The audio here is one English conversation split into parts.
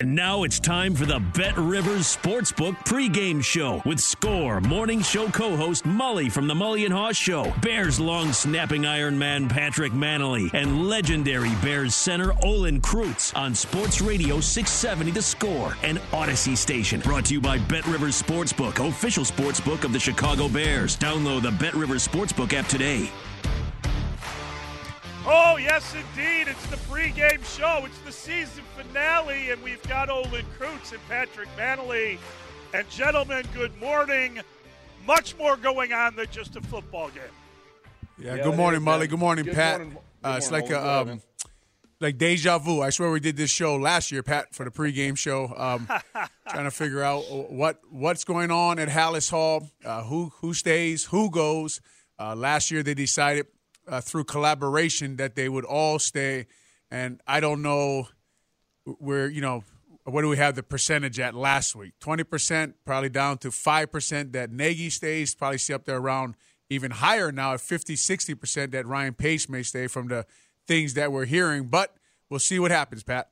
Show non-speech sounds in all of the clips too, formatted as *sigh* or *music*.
And now it's time for the Bet Rivers Sportsbook pregame show with Score Morning Show co-host Mully from the Mully and Haugh Show, Bears long snapping Iron Man Patrick Mannelly, and legendary Bears center Olin Kreutz on Sports Radio 670 The Score and Audacy Station. Brought to you by Bet Rivers Sportsbook, official sportsbook of the Chicago Bears. Download the Bet Rivers Sportsbook app today. Oh, yes, indeed. It's the pregame show. It's the season finale, and we've got Olin Kreutz and Patrick Mannelly. And, gentlemen, good morning. Much more going on than just a football game. Yeah, yeah good morning, Mully. Good morning, good Pat. Morning, good uh, it's like a, um, like deja vu. I swear we did this show last year, Pat, for the pregame show. Um, *laughs* trying to figure out what what's going on at Halas Hall, uh, who who stays, who goes. Uh, last year they decided uh, through collaboration that they would all stay. And I don't know where, you know, what do we have the percentage at last week? 20%, probably down to 5% that Nagy stays, probably see up there around even higher now at 50, 60% that Ryan Pace may stay from the things that we're hearing. But we'll see what happens, Pat.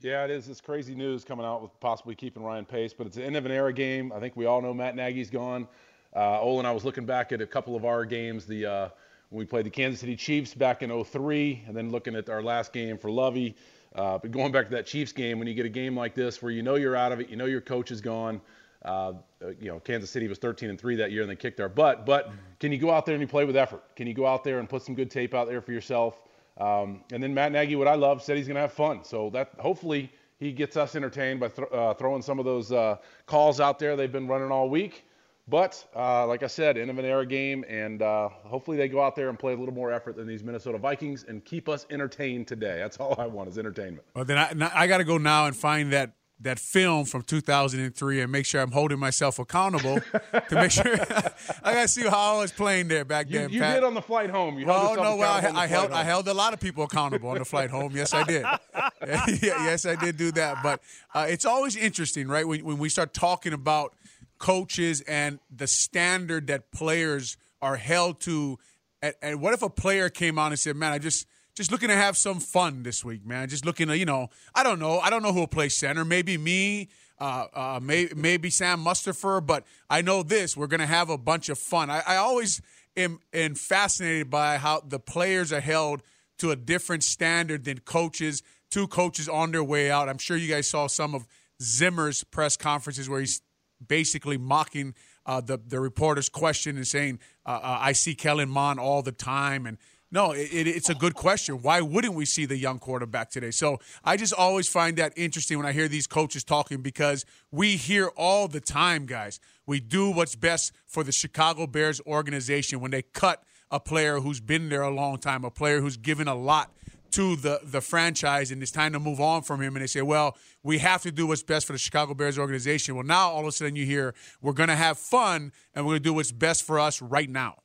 Yeah, it is. It's crazy news coming out with possibly keeping Ryan Pace, but it's the end of an era game. I think we all know Matt Nagy's gone. Uh, Olin, I was looking back at a couple of our games. The uh, we played the Kansas City Chiefs back in 03, and then looking at our last game for Lovie. Uh, but going back to that Chiefs game, when you get a game like this where you know you're out of it, you know your coach is gone. Uh, you know, Kansas City was 13 and 3 that year, and they kicked our butt. But can you go out there and you play with effort? Can you go out there and put some good tape out there for yourself? Um, and then Matt Nagy, what I love, said he's going to have fun. So that hopefully he gets us entertained by th- uh, throwing some of those uh, calls out there they've been running all week. But uh, like I said, end of an era game, and uh, hopefully they go out there and play a little more effort than these Minnesota Vikings and keep us entertained today. That's all I want is entertainment. Well, then I, I got to go now and find that that film from 2003 and make sure I'm holding myself accountable to make sure *laughs* I got to see how I was playing there back you, then. You Pat. did on the flight home. You oh no, well I, I held home. I held a lot of people accountable on the flight home. Yes, I did. *laughs* *laughs* yes, I did do that. But uh, it's always interesting, right? When, when we start talking about coaches and the standard that players are held to. And, and, what if a player came on and said, "Man, I just just looking to have some fun this week, man. Just looking to, you know, I don't know, I don't know who will play center. Maybe me, uh, uh, may, maybe Sam Mustipher, but I know this: we're going to have a bunch of fun. I, I always am, am fascinated by how the players are held to a different standard than coaches. Two coaches on their way out. I'm sure you guys saw some of Zimmer's press conferences where he's basically mocking uh, the the reporter's question and saying, uh, uh, "I see Kellen Mond all the time." And no, it, it, it's a good question. Why wouldn't we see the young quarterback today? So I just always find that interesting when I hear these coaches talking because we hear all the time, guys. We do what's best for the Chicago Bears organization when they cut a player who's been there a long time, a player who's given a lot to the the franchise and it's time to move on from him. And they say well we have to do what's best for the chicago bears organization. Well now all of a sudden you hear we're going to have fun and we're going to do what's best for us right now.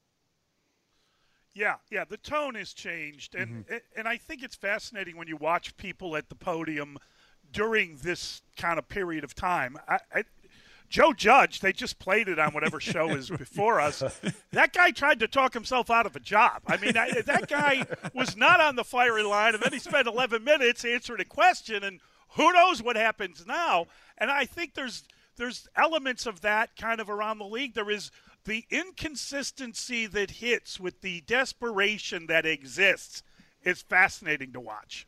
Yeah yeah the tone has changed. And mm-hmm. and i think it's fascinating when you watch people at the podium during this kind of period of time. I, I Joe Judge, they just played it on whatever show *laughs* is before us. That guy tried to talk himself out of a job. I mean, I, that guy was not on the firing line, and then he spent 11 minutes answering a question, and who knows what happens now. And I think there's there's elements of that kind of around the league. There is the inconsistency that hits with the desperation that exists. It's fascinating to watch.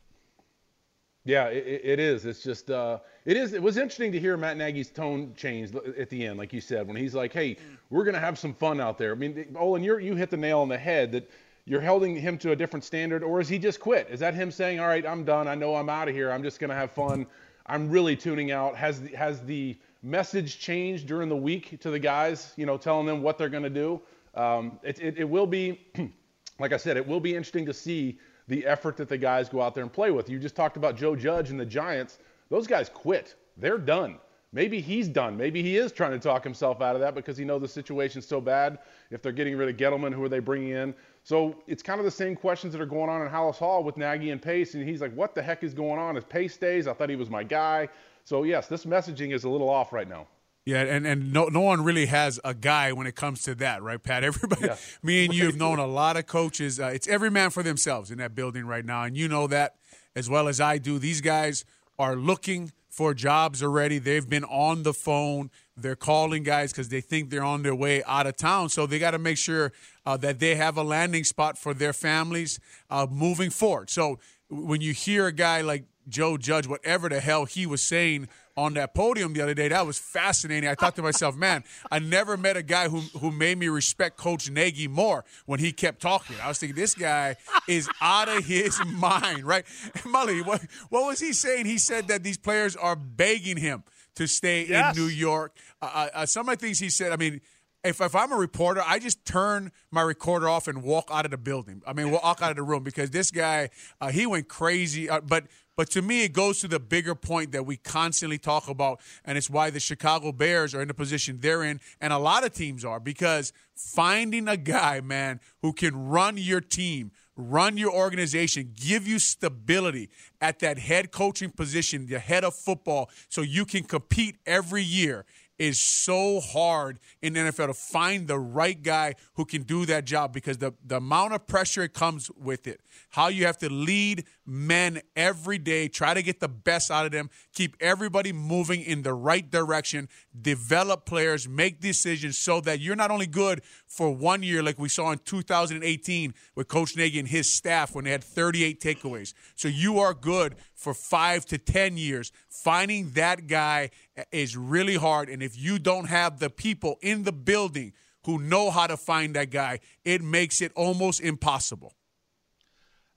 Yeah, it, it is. It's just uh, it is. It was interesting to hear Matt Nagy's tone change at the end, like you said, when he's like, "Hey, we're gonna have some fun out there." I mean, Olin, you you hit the nail on the head that you're holding him to a different standard, or is he just quit? Is that him saying, "All right, I'm done. I know I'm out of here. I'm just gonna have fun." I'm really tuning out. Has the, has the message changed during the week to the guys? You know, telling them what they're to do. Um, it, it, it will be, *clears throat* like I said, it will be interesting to see the effort that the guys go out there and play with. You just talked about Joe Judge and the Giants. Those guys quit. They're done. Maybe he's done. Maybe he is trying to talk himself out of that because he knows the situation's so bad. If they're getting rid of Gettleman, who are they bringing in? So it's kind of the same questions that are going on in Halas Hall with Nagy and Pace. And he's like, what the heck is going on? If Pace stays, I thought he was my guy. So, yes, this messaging is a little off right now. Yeah, and, and no no one really has a guy when it comes to that, right, Pat? Everybody, yeah. *laughs* me and you have known a lot of coaches. Uh, it's every man for themselves in that building right now, and you know that as well as I do. These guys are looking for jobs already. They've been on the phone. They're calling guys because they think they're on their way out of town. So they got to make sure uh, that they have a landing spot for their families uh, moving forward. So when you hear a guy like Joe Judge, whatever the hell he was saying on that podium the other day. That was fascinating. I thought to myself, man, I never met a guy who who made me respect Coach Nagy more when he kept talking. I was thinking, this guy is out of his *laughs* mind, right? *laughs* Mully, what, what was he saying? He said that these players are begging him to stay yes. in New York. Uh, uh, uh, some of the things he said, I mean, if, if I'm a reporter, I just turn my recorder off and walk out of the building. I mean, walk out of the room because this guy, uh, he went crazy. Uh, but but to me, it goes to the bigger point that we constantly talk about, and it's why the Chicago Bears are in the position they're in, and a lot of teams are, because finding a guy, man, who can run your team, run your organization, give you stability at that head coaching position, the head of football, so you can compete every year is so hard in the NFL to find the right guy who can do that job because the, the amount of pressure it comes with it, how you have to lead men every day, try to get the best out of them, keep everybody moving in the right direction, develop players, make decisions so that you're not only good for one year like we saw in 2018 with Coach Nagy and his staff when they had 38 takeaways. So you are good for five to 10 years. Finding that guy is really hard. And if you don't have the people in the building who know how to find that guy, it makes it almost impossible.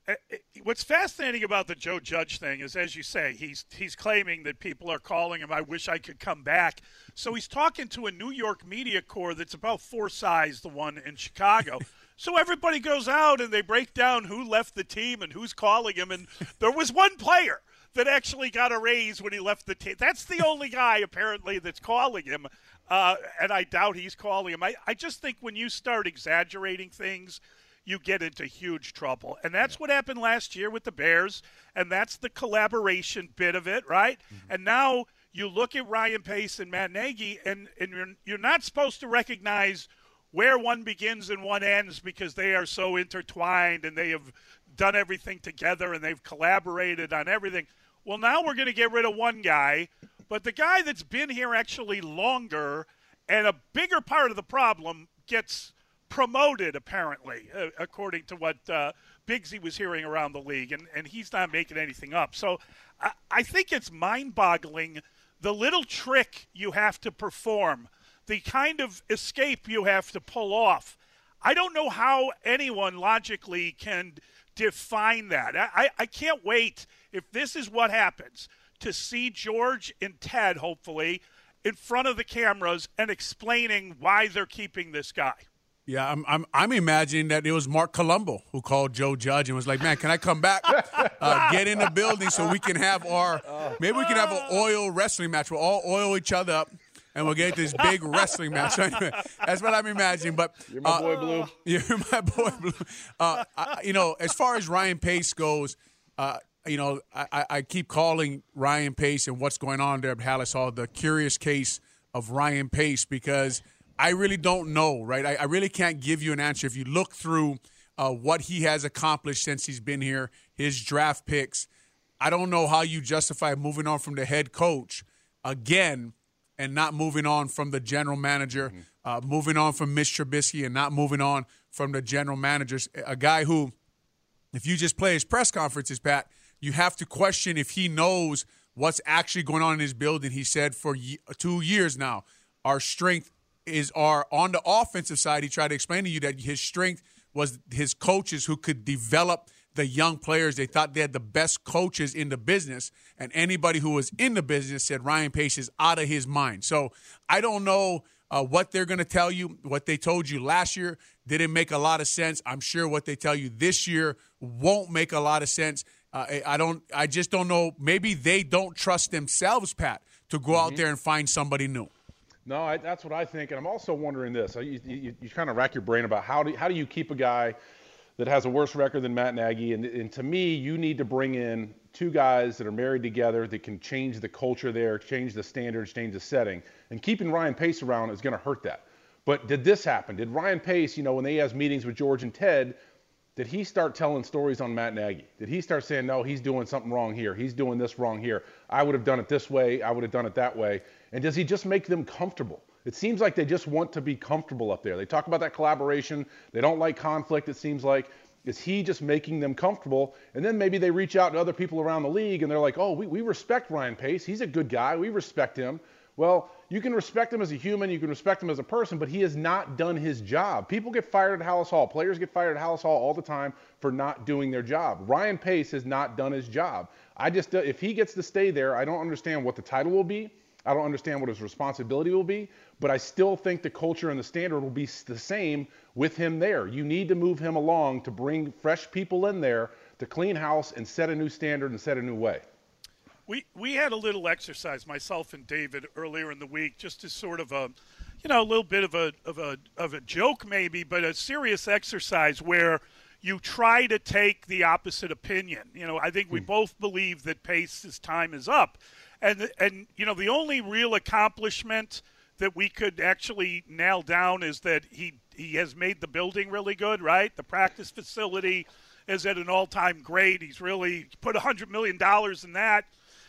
Uh, uh, what's fascinating about the Joe Judge thing is, as you say, he's he's claiming that people are calling him. I wish I could come back. So he's talking to a New York media corps that's about four size the one in Chicago. *laughs* so everybody goes out and they break down who left the team and who's calling him. And there was one player that actually got a raise when he left the team. That's the only guy apparently that's calling him. Uh, and I doubt he's calling him. I, I just think when you start exaggerating things you get into huge trouble. And that's what happened last year with the Bears, and that's the collaboration bit of it, right? Mm-hmm. And now you look at Ryan Pace and Matt Nagy, and, and you're, you're not supposed to recognize where one begins and one ends because they are so intertwined and they have done everything together and they've collaborated on everything. Well, now we're going to get rid of one guy, but the guy that's been here actually longer and a bigger part of the problem gets promoted, apparently, uh, according to what uh, Biggsy was hearing around the league, and, and he's not making anything up. So I, I think it's mind boggling the little trick you have to perform, the kind of escape you have to pull off. I don't know how anyone logically can define that. I, I can't wait, if this is what happens, to see George and Ted, hopefully, in front of the cameras and explaining why they're keeping this guy. Yeah, I'm, I'm I'm imagining that it was Marc Colombo who called Joe Judge and was like, "Man, can I come back, uh, get in the building so we can have our maybe we can have an oil wrestling match. We'll all oil each other up." And we'll get this big wrestling match. *laughs* anyway, that's what I'm imagining. But you're my uh, boy, Blue. *laughs* You're my boy, Blue. Uh, I, you know, as far as Ryan Pace goes, uh, you know, I, I, keep calling Ryan Pace and what's going on there at Halas Hall the curious case of Ryan Pace because – I really don't know, right? I, I, really can't give you an answer. If you look through uh, what he has accomplished since he's been here, his draft picks, I don't know how you justify moving on from the head coach again and not moving on from the general manager, mm-hmm. uh, moving on from Mitch Trubisky and not moving on from the general managers. A guy who, if you just play his press conferences, Pat, you have to question if he knows what's actually going on in his building. He said for two years now, our strength is are on the offensive side. He tried to explain to you that his strength was his coaches who could develop the young players. They thought they had the best coaches in the business, and anybody who was in the business said Ryan Pace is out of his mind. So I don't know uh, what they're going to tell you. What they told you last year didn't make a lot of sense. I'm sure what they tell you this year won't make a lot of sense. Uh, I don't. I just don't know. Maybe they don't trust themselves, Pat, to go mm-hmm. out there and find somebody new. No, I, that's what I think, and I'm also wondering this. You, you, you kind of rack your brain about how do how do you keep a guy that has a worse record than Matt Nagy. And, and, to me, you need to bring in two guys that are married together that can change the culture there, change the standards, change the setting. And keeping Ryan Pace around is going to hurt that. But did this happen? Did Ryan Pace, you know, when they has meetings with George and Ted, did he start telling stories on Matt Nagy? Did he start saying, no, he's doing something wrong here. He's doing this wrong here. I would have done it this way. I would have done it that way. And does he just make them comfortable? It seems like they just want to be comfortable up there. They talk about that collaboration. They don't like conflict, it seems like. Is he just making them comfortable? And then maybe they reach out to other people around the league and they're like, oh, we, we respect Ryan Pace. He's a good guy. We respect him. Well, you can respect him as a human, you can respect him as a person, but he has not done his job. People get fired at Halas Hall. Players get fired at Halas Hall all the time for not doing their job. Ryan Pace has not done his job. I just, if he gets to stay there, I don't understand what the title will be. I don't understand what his responsibility will be, but I still think the culture and the standard will be the same with him there. You need to move him along to bring fresh people in there to clean house and set a new standard and set a new way. We we had a little exercise myself and David earlier in the week just as sort of a you know a little bit of a of a of a joke maybe but a serious exercise where you try to take the opposite opinion. You know, I think we hmm. both believe that Pace's time is up. And and you know the only real accomplishment that we could actually nail down is that he he has made the building really good, right? The practice facility is at an all-time great. He's really put hundred million dollars in that,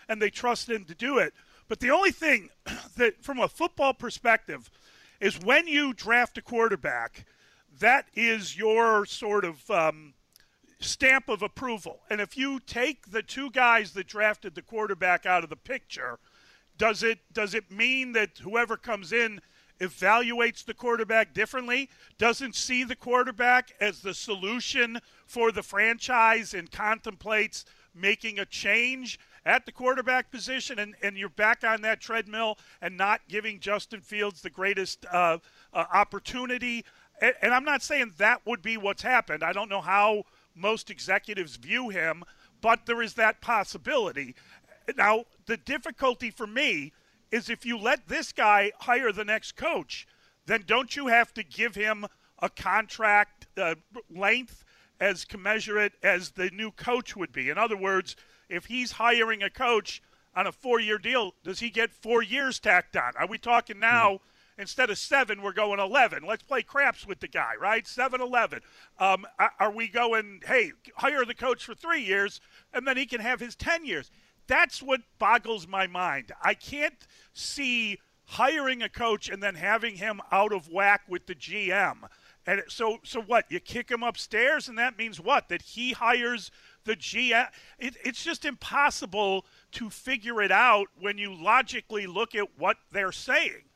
and they trust him to do it. But the only thing *clears throat* that, from a football perspective, is when you draft a quarterback, that is your sort of um, stamp of approval. And if you take the two guys that drafted the quarterback out of the picture, does it does it mean that whoever comes in evaluates the quarterback differently, doesn't see the quarterback as the solution for the franchise and contemplates making a change at the quarterback position and, and you're back on that treadmill and not giving Justin Fields the greatest uh, uh, opportunity. And, and I'm not saying that would be what's happened. I don't know how – most executives view him, but there is that possibility. Now, the difficulty for me is if you let this guy hire the next coach, then don't you have to give him a contract uh, length as commensurate as the new coach would be? In other words, if he's hiring a coach on a four year deal, does he get four years tacked on? Are we talking now? Mm instead of seven, we're going 11. Let's play craps with the guy, right? 7 11. Um, are we going, hey, hire the coach for three years and then he can have his 10 years? That's what boggles my mind. I can't see hiring a coach and then having him out of whack with the GM. And so, so what? You kick him upstairs, and that means what? That he hires the GM. It, it's just impossible to figure it out when you logically look at what they're saying.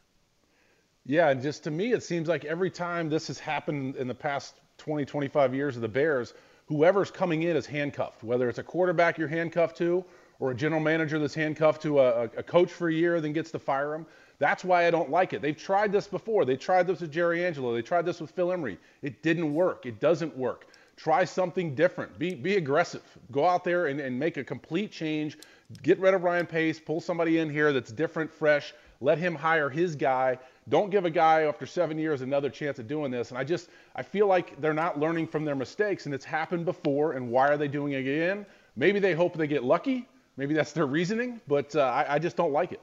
Yeah, and just to me, it seems like every time this has happened in the past 20, 25 years of the Bears, whoever's coming in is handcuffed, whether it's a quarterback you're handcuffed to or a general manager that's handcuffed to a, a coach for a year, then gets to fire him. That's why I don't like it. They've tried this before. They tried this with Jerry Angelo. They tried this with Phil Emery. It didn't work. It doesn't work. Try something different. Be, be aggressive. Go out there and, and make a complete change. Get rid of Ryan Pace. Pull somebody in here that's different, fresh. Let him hire his guy don't give a guy after seven years another chance at doing this. And I just, I feel like they're not learning from their mistakes, and it's happened before. And why are they doing it again? Maybe they hope they get lucky. Maybe that's their reasoning, but uh, I, I, just don't like it.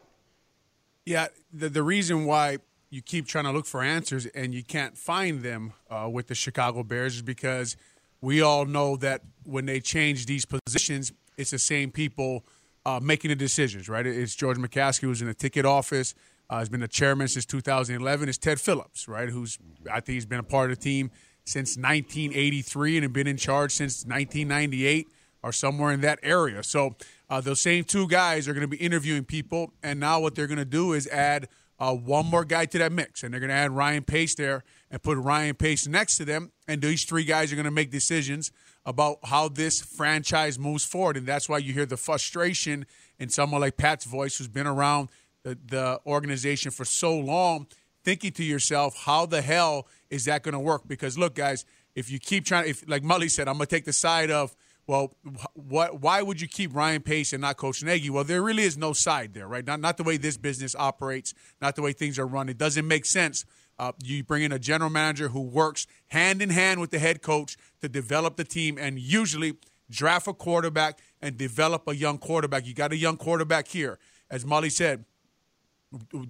Yeah, the, the reason why you keep trying to look for answers and you can't find them uh, with the Chicago Bears is because we all know that when they change these positions, it's the same people uh, making the decisions, right? It's George McCaskey who's in the ticket office. Uh, has been the chairman since 2011. Is Ted Phillips, right? Who's I think he's been a part of the team since 1983 and have been in charge since 1998 or somewhere in that area. So uh, those same two guys are going to be interviewing people, and now what they're going to do is add uh, one more guy to that mix, and they're going to add Ryan Pace there and put Ryan Pace next to them, and these three guys are going to make decisions about how this franchise moves forward, and that's why you hear the frustration in someone like Pat's voice, who's been around the, the organization for so long, thinking to yourself, how the hell is that going to work? Because look, guys, if you keep trying, if like Mully said, I'm going to take the side of well, what? Why would you keep Ryan Pace and not Coach Nagy? Well, there really is no side there, right? Not not the way this business operates, not the way things are run. It doesn't make sense. Uh, you bring in a general manager who works hand in hand with the head coach to develop the team, and usually draft a quarterback and develop a young quarterback. You got a young quarterback here, as Mully said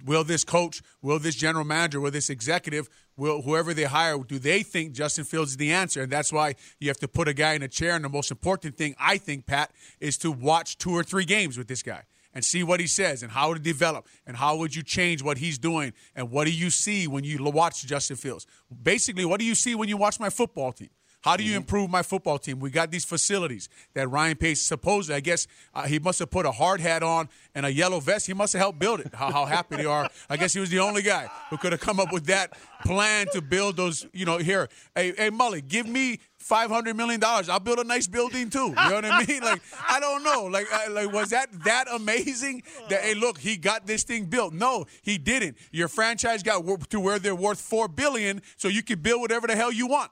will this coach, will this general manager, will this executive, will whoever they hire, do they think Justin Fields is the answer? And that's why you have to put a guy in a chair. And the most important thing, I think, Pat, is to watch two or three games with this guy and see what he says and how to develop and how would you change what he's doing and what do you see when you watch Justin Fields. Basically, what do you see when you watch my football team? How do you mm-hmm. improve my football team? We got these facilities that Ryan Pace supposedly, I guess uh, he must have put a hard hat on and a yellow vest. He must have helped build it. How, how happy they are. I guess he was the only guy who could have come up with that plan to build those, you know, here. Hey, hey, Mully, give me five hundred million dollars. I'll build a nice building too. You know what I mean? Like I don't know. Like I, like was that that amazing? That hey, look, he got this thing built. No, he didn't. Your franchise got to where they're worth four billion, so you can build whatever the hell you want.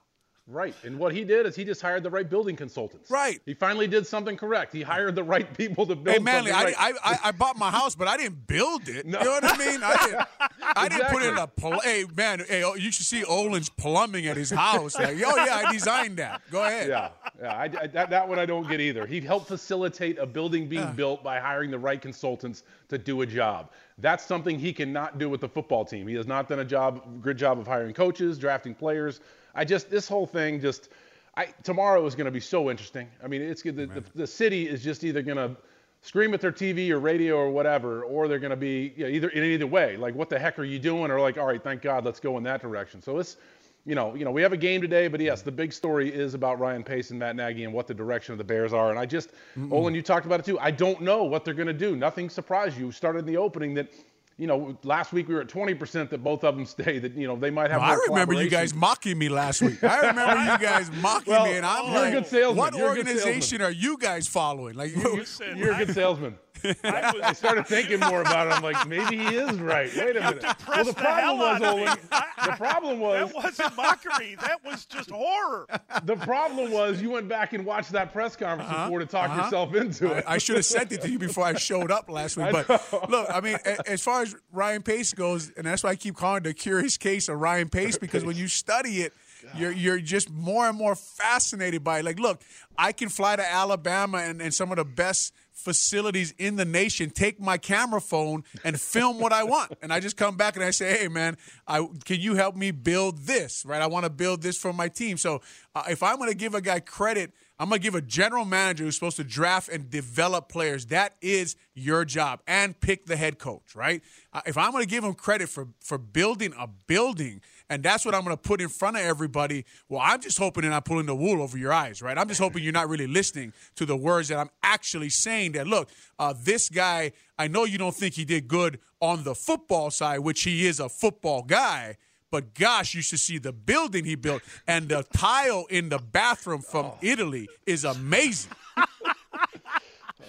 Right. And what he did is he just hired the right building consultants. Right. He finally did something correct. He hired the right people to build Hey, Mannelly, I, right. I, I, I, bought my house, but I didn't build it. No. You know what I mean? I didn't, I exactly. didn't put in a pl- Hey, man, hey, oh, you should see Olin's plumbing at his house. Like, oh, yeah, I designed that. Go ahead. Yeah. Yeah. I, I, that, that one I don't get either. He helped facilitate a building being built by hiring the right consultants to do a job. That's something he cannot do with the football team. He has not done a job, good job of hiring coaches, drafting players. I just, this whole thing just – I, tomorrow is going to be so interesting. I mean, it's the, the, the city is just either going to scream at their TV or radio or whatever, or they're going to be you know, either in either way. Like, what the heck are you doing? Or like, all right, thank God, let's go in that direction. So it's, you know, you know, we have a game today, but yes, the big story is about Ryan Pace and Matt Nagy and what the direction of the Bears are. And I just, mm Olin, you talked about it too. I don't know what they're going to do. Nothing surprised you. Started in the opening that you know, last week we were at 20% that both of them *laughs* stay, that, you know, they might have no, I remember you guys mocking me last week. I remember you *laughs* guys mocking well, me, and I'm you're like, good salesman. what you're organization are you guys following? Like, you, you're a good salesman. I, was, I, started thinking more about it. I'm like, maybe he is right. Wait a minute. Well, the, problem was, Olin, the problem was that wasn't mockery. That was just horror. The problem was you went back and watched that press conference uh-huh, before to talk uh-huh. yourself into it. I, I, should have sent it to you before I showed up last week. *laughs* But look, I mean, as far as Ryan Pace goes, and that's why I keep calling it the curious case of Ryan Pace because when you study it. You're you're just more and more fascinated by it. Like, look, I can fly to Alabama and, and some of the best facilities in the nation take my camera phone and film what I want. And I just come back and I say, hey, man, I, can you help me build this, right? I want to build this for my team. So uh, if I'm going to give a guy credit, I'm going to give a general manager who's supposed to draft and develop players. That is your job and pick the head coach, right? Uh, if I'm going to give him credit for, for building a building – and that's what I'm going to put in front of everybody. Well, I'm just hoping they're not pulling the wool over your eyes, right? I'm just hoping you're not really listening to the words that I'm actually saying. That look, uh, this guy, I know you don't think he did good on the football side, which he is a football guy. But gosh, you should see the building he built and the tile in the bathroom from oh. Italy is amazing. *laughs*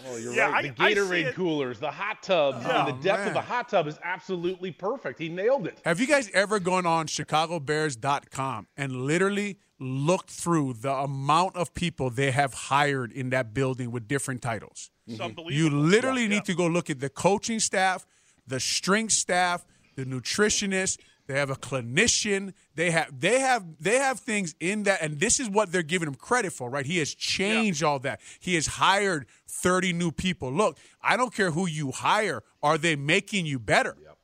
Oh, you're yeah, right. The I, Gatorade I coolers, the hot tubs, oh, the depth man. of the hot tub is absolutely perfect. He nailed it. Have you guys ever gone on ChicagoBears.com and literally looked through the amount of people they have hired in that building with different titles? Mm-hmm. You literally yeah, need yeah. to go look at the coaching staff, the strength staff, the nutritionist, they have a clinician. They have they have they have things in that, and this is what they're giving him credit for, right? He has changed yeah. all that. He has hired 30 new people. Look, I don't care who you hire. Are they making you better? Yep.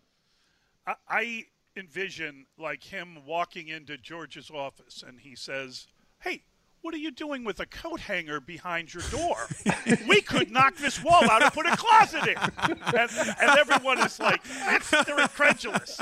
I, I envision like him walking into George's office and he says, Hey, what are you doing with a coat hanger behind your door? *laughs* we could knock this wall out and put a closet in. And, and everyone is like, they're incredulous.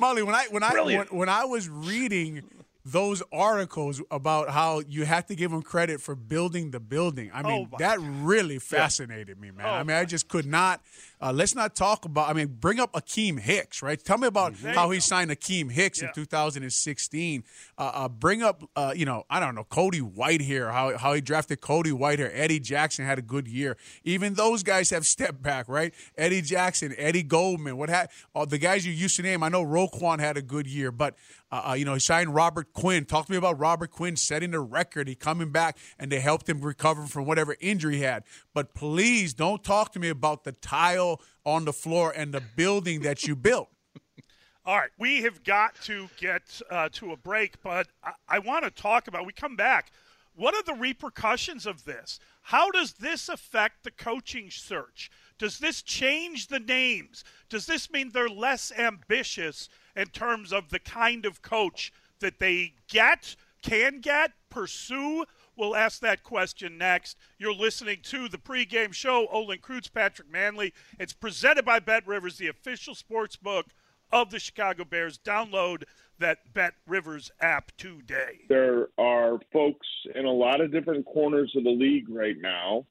Mully, when I when I when, when I was reading those articles about how you have to give them credit for building the building. I mean, oh that really fascinated yeah. me, man. Oh I mean, I just could not. Uh, let's not talk about. I mean, bring up Akiem Hicks, right? Tell me about how he signed Akiem Hicks yeah. in 2016. Uh, uh, bring up, uh, you know, I don't know, Cody Whitehair, how how he drafted Cody Whitehair. Eddie Jackson had a good year. Even those guys have stepped back, right? Eddie Jackson, Eddie Goldman, what had all the guys you used to name. I know Roquan had a good year, but uh, uh, you know, he signed Robert Quinn. Talk to me about Robert Quinn setting the record. He coming back and they helped him recover from whatever injury he had. But please don't talk to me about the tile on the floor and the building that you built. *laughs* All right, we have got to get uh, to a break, but I, I want to talk about. We come back. What are the repercussions of this? How does this affect the coaching search? Does this change the names? Does this mean they're less ambitious in terms of the kind of coach that they get, can get, pursue? We'll ask that question next. You're listening to the pregame show. Olin Kreutz, Patrick Mannelly. It's presented by Bet Rivers, the official sports book of the Chicago Bears. Download that Bet Rivers app today. There are folks in a lot of different corners of the league right now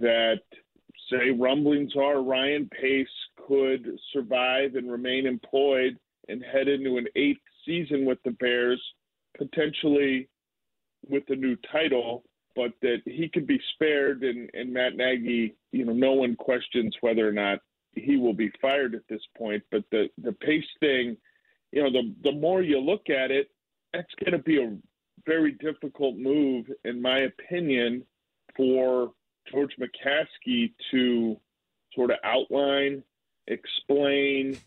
that say rumblings are Ryan Pace could survive and remain employed and head into an eighth season with the Bears, potentially with the new title, but that he could be spared. And, and Matt Nagy, you know, no one questions whether or not he will be fired at this point. But the the pace thing, you know, the the more you look at it, that's going to be a very difficult move, in my opinion, for George McCaskey to sort of outline, explain,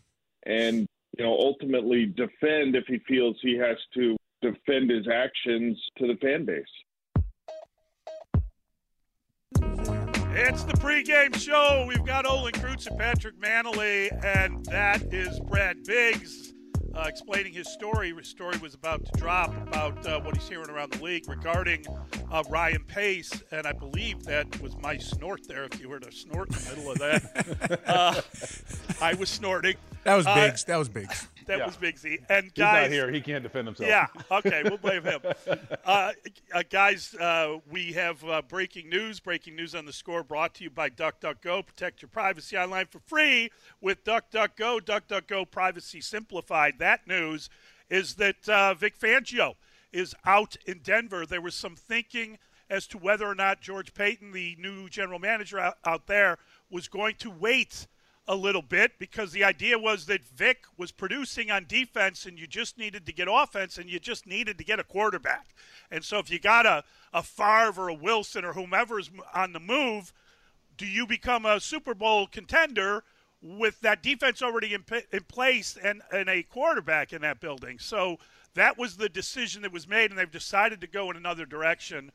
and you know, ultimately defend if he feels he has to defend his actions to the fan base. It's the pregame show. We've got Olin Kreutz and Patrick Mannelly, and that is Brad Biggs uh, explaining his story. His story was about to drop about uh, what he's hearing around the league regarding uh, Ryan Pace, and I believe that was my snort there. If you heard a snort in the middle of that, *laughs* uh, I was snorting. That was uh, Biggs. that was Biggs. That yeah. was Biggsy. And guys, He's not here. He can't defend himself. Yeah. Okay, we'll *laughs* blame him. Uh, uh, guys, uh, we have uh, breaking news. Breaking news on the score brought to you by DuckDuckGo. Protect your privacy online for free with DuckDuckGo. DuckDuckGo Privacy Simplified. That news is that uh, Vic Fangio is out in Denver. There was some thinking as to whether or not George Paton, the new general manager out, out there, was going to wait a little bit because the idea was that Vic was producing on defense and you just needed to get offense and you just needed to get a quarterback. And so if you got a, a Favre or a Wilson or whomever is on the move, do you become a Super Bowl contender with that defense already in, in place and, and a quarterback in that building? So that was the decision that was made, and they've decided to go in another direction.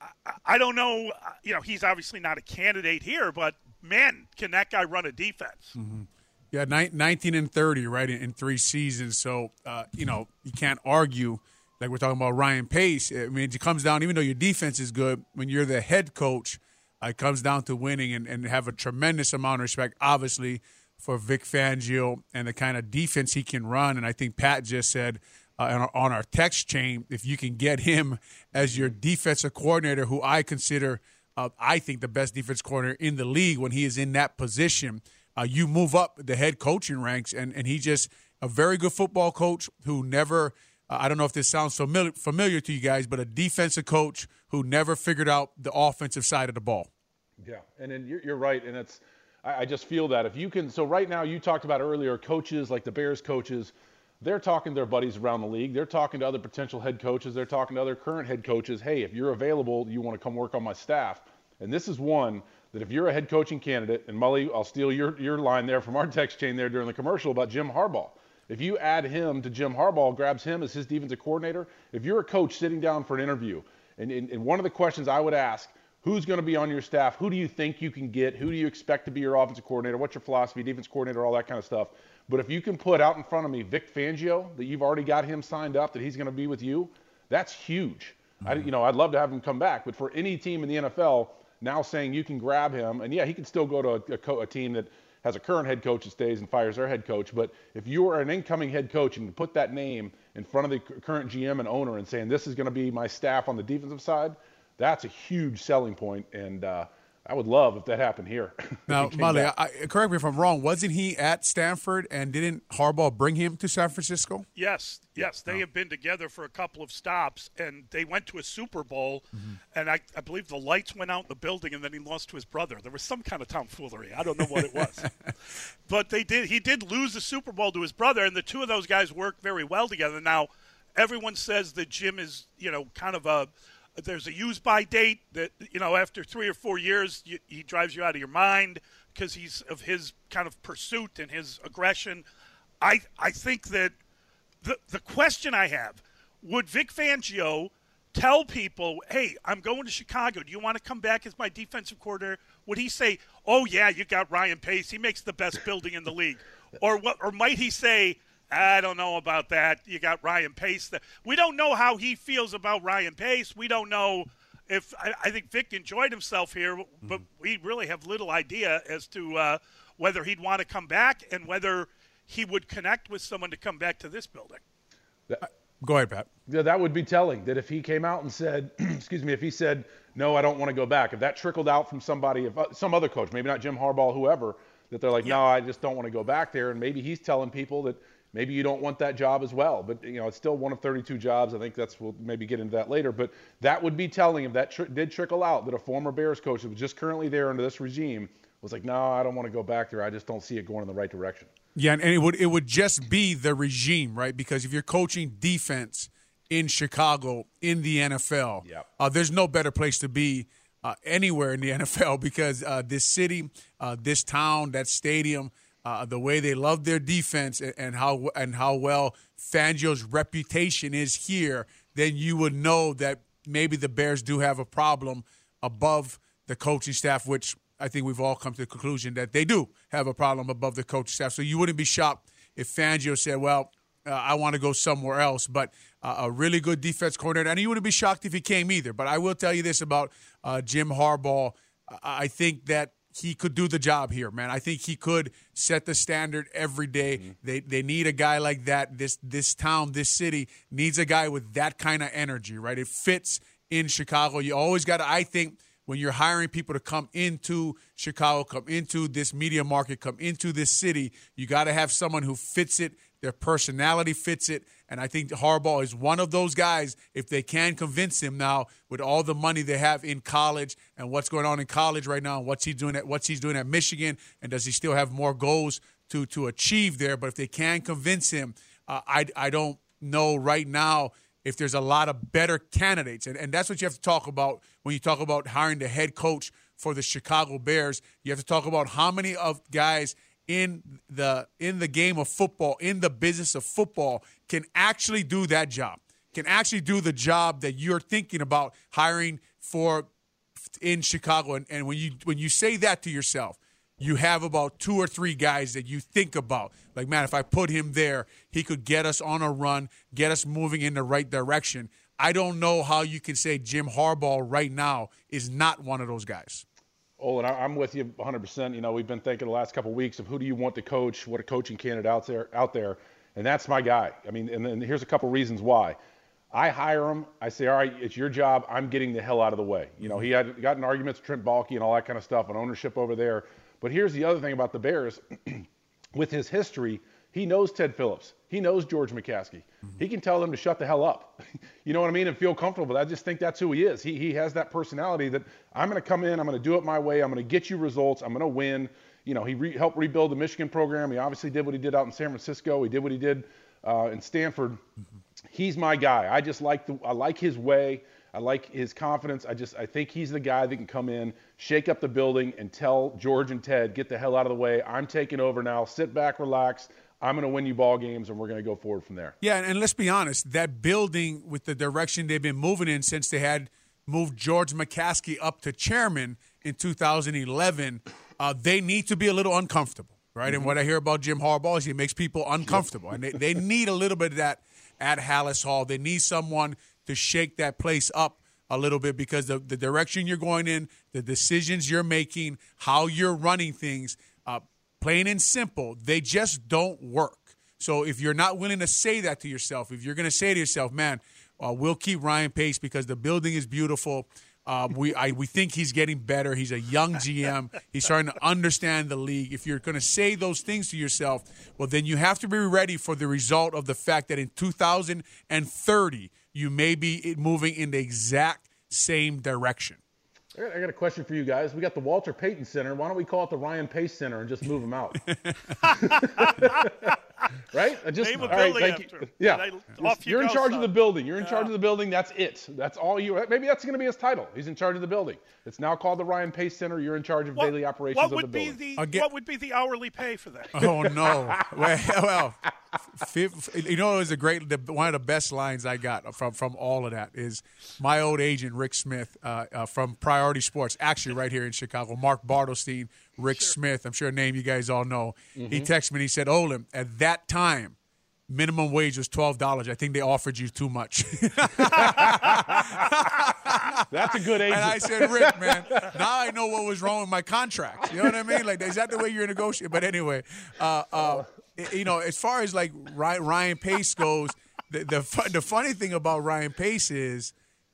I, I don't know. You know, he's obviously not a candidate here, but man, can that guy run a defense? Mm-hmm. Yeah, 19 and 30, right, in, in three seasons. So, uh, you know, you can't argue like we're talking about Ryan Pace. I mean, it comes down, even though your defense is good, when you're the head coach, uh, it comes down to winning and, and have a tremendous amount of respect, obviously, for Vic Fangio and the kind of defense he can run. And I think Pat just said uh, on our text chain, if you can get him as your defensive coordinator, who I consider – uh, I think, the best defense corner in the league when he is in that position. Uh, you move up the head coaching ranks, and, and he's just a very good football coach who never, uh, I don't know if this sounds familiar, familiar to you guys, but a defensive coach who never figured out the offensive side of the ball. Yeah, and then you're, you're right, and it's I, I just feel that if you can. So right now, you talked about earlier, coaches like the Bears coaches they're talking to their buddies around the league. They're talking to other potential head coaches. They're talking to other current head coaches. Hey, if you're available, you want to come work on my staff. And this is one that if you're a head coaching candidate, and Mully, I'll steal your, your line there from our text chain there during the commercial about Jim Harbaugh. If you add him to Jim Harbaugh, grabs him as his defensive coordinator, if you're a coach sitting down for an interview, and, and, and one of the questions I would ask, who's going to be on your staff? Who do you think you can get? Who do you expect to be your offensive coordinator? What's your philosophy, defense coordinator, all that kind of stuff. But if you can put out in front of me Vic Fangio, that you've already got him signed up, that he's going to be with you, that's huge. Mm-hmm. I, you know, I'd love to have him come back, but for any team in the NFL now saying you can grab him, and yeah, he can still go to a, a, co- a team that has a current head coach that stays and fires their head coach. But if you are an incoming head coach and you put that name in front of the current GM and owner and saying this is going to be my staff on the defensive side, that's a huge selling point. And uh, I would love if that happened here. *laughs* now, Mully, I, correct me if I'm wrong. Wasn't he at Stanford, and didn't Harbaugh bring him to San Francisco? Yes, yes. They oh. have been together for a couple of stops, and they went to a Super Bowl, mm-hmm. and I, I, believe the lights went out in the building, and then he lost to his brother. There was some kind of tomfoolery. I don't know what it was, *laughs* but they did. He did lose the Super Bowl to his brother, and the two of those guys work very well together. Now, everyone says that Jim is, you know, kind of a there's a use by date that you know after three or four years you, he drives you out of your mind because he's of his kind of pursuit and his aggression. I I think that the the question I have would Vic Fangio tell people, "Hey, I'm going to Chicago. Do you want to come back as my defensive coordinator?" Would he say, "Oh yeah, you got Ryan Pace. He makes the best building in the league," or what? Or might he say? I don't know about that. You got Ryan Pace. We don't know how he feels about Ryan Pace. We don't know if I, I think Vic enjoyed himself here, but mm-hmm. we really have little idea as to uh, whether he'd want to come back and whether he would connect with someone to come back to this building. That, Go ahead, Pat. Yeah, that would be telling. That if he came out and said, *clears throat* "Excuse me," if he said, "No, I don't want to go back," if that trickled out from somebody, if uh, some other coach, maybe not Jim Harbaugh, whoever, that they're like, yeah. "No, I just don't want to go back there," and maybe he's telling people that maybe you don't want that job as well. But you know, it's still one of 32 jobs. I think that's we'll maybe get into that later. But that would be telling if that tr- did trickle out that a former Bears coach that was just currently there under this regime was like, no, I don't want to go back there. I just don't see it going in the right direction. Yeah, and it would it would just be the regime, right? Because if you're coaching defense in Chicago in the NFL, yep. uh, there's no better place to be. Uh, anywhere in the NFL *laughs* because uh, this city, uh, this town, that stadium, uh, the way they love their defense and, and, how and how well Fangio's reputation is here, then you would know that maybe the Bears do have a problem above the coaching staff, which I think we've all come to the conclusion that they do have a problem above the coaching staff. So you wouldn't be shocked if Fangio said, "Well, uh, I want to go somewhere else." But uh, a really good defense coordinator, and you wouldn't be shocked if he came either. But I will tell you this about uh, Jim Harbaugh: I think that he could do the job here, man. I think he could set the standard every day. Mm-hmm. They they need a guy like that. This this town, this city needs a guy with that kind of energy, right? It fits in Chicago. You always got to I think when you're hiring people to come into Chicago, come into this media market, come into this city, you got to have someone who fits it, their personality fits it, and I think Harbaugh is one of those guys. If they can convince him now with all the money they have in college and what's going on in college right now, and what's he doing at what's he's doing at Michigan, and does he still have more goals to to achieve there? But if they can convince him, uh, I I don't know right now if there's a lot of better candidates, and and that's what you have to talk about when you talk about hiring the head coach for the Chicago Bears. You have to talk about how many of guys in the in the game of football, in the business of football, can actually do that job. Can actually do the job that you're thinking about hiring for in Chicago. And, and when you when you say that to yourself, you have about two or three guys that you think about. Like, man, if I put him there, he could get us on a run, get us moving in the right direction. I don't know how you can say Jim Harbaugh right now is not one of those guys. Oh, and I'm with you 100%. You know, we've been thinking the last couple of weeks of who do you want to coach, what a coaching candidate out there, out there, and that's my guy. I mean, and then here's a couple reasons why. I hire him. I say, all right, it's your job. I'm getting the hell out of the way. You know, he had gotten arguments with Trent Baalke and all that kind of stuff on ownership over there. But here's the other thing about the Bears. *clears throat* with his history, he knows Ted Phillips. He knows George McCaskey. Mm-hmm. He can tell them to shut the hell up. *laughs* you know what I mean? And feel comfortable. I just think that's who he is. He, he has that personality that I'm going to come in, I'm going to do it my way, I'm going to get you results, I'm going to win. You know, he re- helped rebuild the Michigan program. He obviously did what he did out in San Francisco. He did what he did uh, in Stanford. Mm-hmm. He's my guy. I just like the I like his way. I like his confidence. I just I think he's the guy that can come in, shake up the building, and tell George and Ted, get the hell out of the way. I'm taking over now. Sit back, relax. I'm going to win you ball games, and we're going to go forward from there. Yeah, and let's be honest, that building with the direction they've been moving in since they had moved George McCaskey up to chairman in 2011, uh, they need to be a little uncomfortable, right? Mm-hmm. And what I hear about Jim Harbaugh is he makes people uncomfortable, and they, they need a little bit of that at Halas Hall. They need someone to shake that place up a little bit because the, the direction you're going in, the decisions you're making, how you're running things – plain and simple, they just don't work. So if you're not willing to say that to yourself, if you're going to say to yourself, man, uh, we'll keep Ryan Pace because the building is beautiful, Um, we I, we think he's getting better. He's a young GM. He's starting to understand the league. If you're going to say those things to yourself, well, then you have to be ready for the result of the fact that in 2030 you may be moving in the exact same direction. I got a question for you guys. We got the Walter Payton Center. Why don't we call it the Ryan Pace Center and just move them out? *laughs* *laughs* *laughs* right? I just, Name a all right, building thank you. Yeah. They, you are off you you're in charge son. of the building. You're in charge of the building. That's it. That's all you. Maybe that's going to be his title. He's in charge of the building. It's now called the Ryan Pace Center. You're in charge of What, daily operations what of the would be building. the Again- what would be the hourly pay for that? *laughs* Oh no! *laughs* well, well fif- you know, it was a great. The, one of the best lines I got from from all of that is my old agent Rick Smith uh, uh, from Priority Sports, actually right here in Chicago. Mark Bartelstein, Rick Smith. I'm sure a name you guys all know. He texted me and he said, "Olin, at that time." Minimum wage was twelve dollars. I think they offered you too much. *laughs* That's a good agent. And I said, Rick, *laughs* man, now I know what was wrong with my contract. You know what I mean? Like, is that the way you're negotiating? But anyway, uh, uh, you know, as far as like Ryan, Pace goes, the the, the funny thing about Ryan Pace is,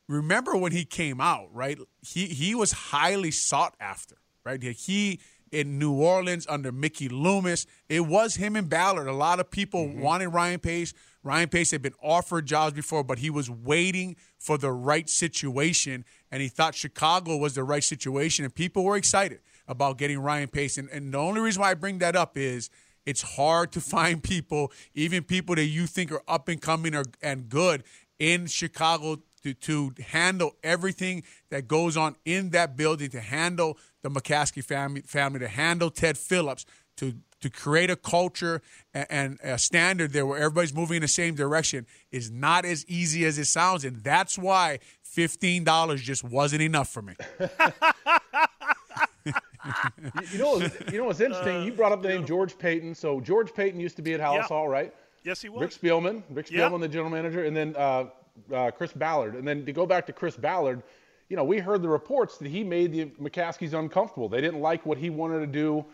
remember when he came out, right? He he was highly sought after, right? He in New Orleans under Mickey Loomis, it was him and Ballard. A lot of people mm-hmm. wanted Ryan Pace. Ryan Pace had been offered jobs before, but he was waiting for the right situation, and he thought Chicago was the right situation, and people were excited about getting Ryan Pace. And, and the only reason why I bring that up is it's hard to *laughs* find people, even people that you think are up and coming or, and good in Chicago to, to handle everything that goes on in that building, to handle the McCaskey family, family to handle Ted Phillips, to to create a culture and, and a standard there where everybody's moving in the same direction is not as easy as it sounds, and that's why fifteen dollars just wasn't enough for me. *laughs* You- you know, what's- you know what's interesting? you brought up the name George Paton. So George Paton used to be at Halas Yeah. Hall, right? Yes, he was. Rick Spielman, Rick Yeah. Spielman, the general manager, and then uh, uh, Chris Ballard. And then to go back to Chris Ballard, you know, we heard the reports that he made the McCaskies uncomfortable. They didn't like what he wanted to do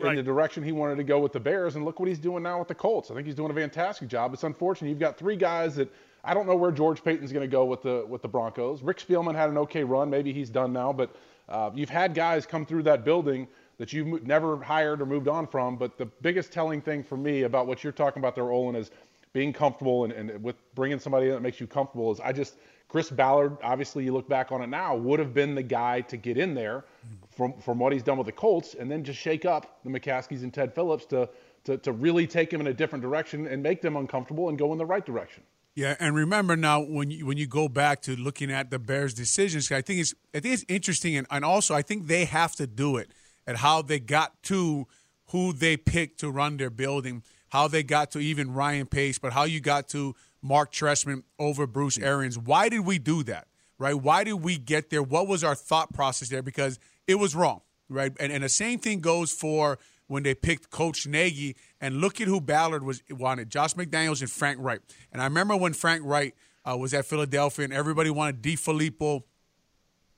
in the direction he wanted to go with the Bears, and look what he's doing now with the Colts. I think he's doing a fantastic job. It's unfortunate you've got three guys that I don't know where George Paton's going to go with the with the Broncos. Rick Spielman had an okay run, maybe he's done now, but uh, you've had guys come through that building that you've never hired or moved on from. But the biggest telling thing for me about what you're talking about there, Olin, is being comfortable and, and with bringing somebody in that makes you comfortable. Is I just Chris Ballard, obviously you look back on it now, would have been the guy to get in there from from what he's done with the Colts, and then just shake up the McCaskies and Ted Phillips to to, to really take them in a different direction and make them uncomfortable and go in the right direction. Yeah, and remember now when you, when you go back to looking at the Bears' decisions, I think it's I think it's interesting, and, and also I think they have to do it at how they got to who they picked to run their building, how they got to even Ryan Pace, but how you got to Mark Trestman over Bruce Arians. Why did we do that? Right? Why did we get there? What was our thought process there? Because it was wrong, right? And and the same thing goes for when they picked Coach Nagy. And look at who Ballard was wanted: Josh McDaniels and Frank Reich. And I remember when Frank Reich uh, was at Philadelphia, and everybody wanted DeFilippo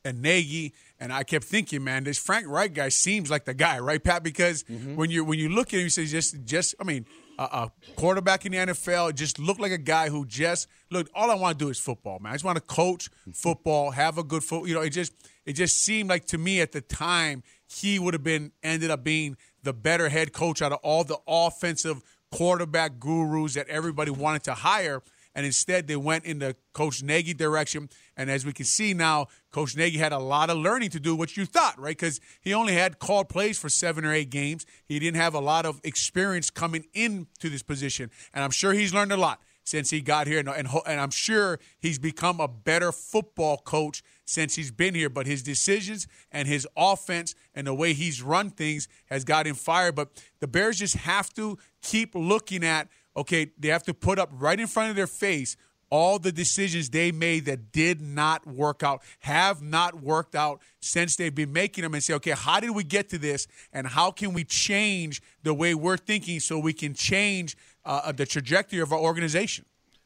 and Nagy, and I kept thinking, man, this Frank Reich guy seems like the guy, right, Pat? Because when you when you look at him, you say just just I mean, a, quarterback in the NFL just looked like a guy who just look. All I want to do is football, man. I just want to coach football, have a good foot. You know, it just it just seemed like to me at the time he would have been ended up being the better head coach out of all the offensive quarterback gurus that everybody wanted to hire and instead they went in the Coach Nagy direction. And as we can see now, Coach Nagy had a lot of learning to do, what you thought, right? Because he only had called plays for seven or eight games. He didn't have a lot of experience coming into this position, and I'm sure he's learned a lot since he got here, and and, and I'm sure he's become a better football coach since he's been here. But his decisions and his offense and the way he's run things has got him fired. But the Bears just have to keep looking at okay, they have to put up right in front of their face all the decisions they made that did not work out, have not worked out since they've been making them, and say, okay, how did we get to this, and how can we change the way we're thinking so we can change uh, the trajectory of our organization?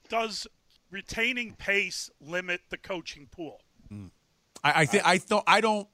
Does retaining pace limit the coaching pool? I, I think I thought I don't.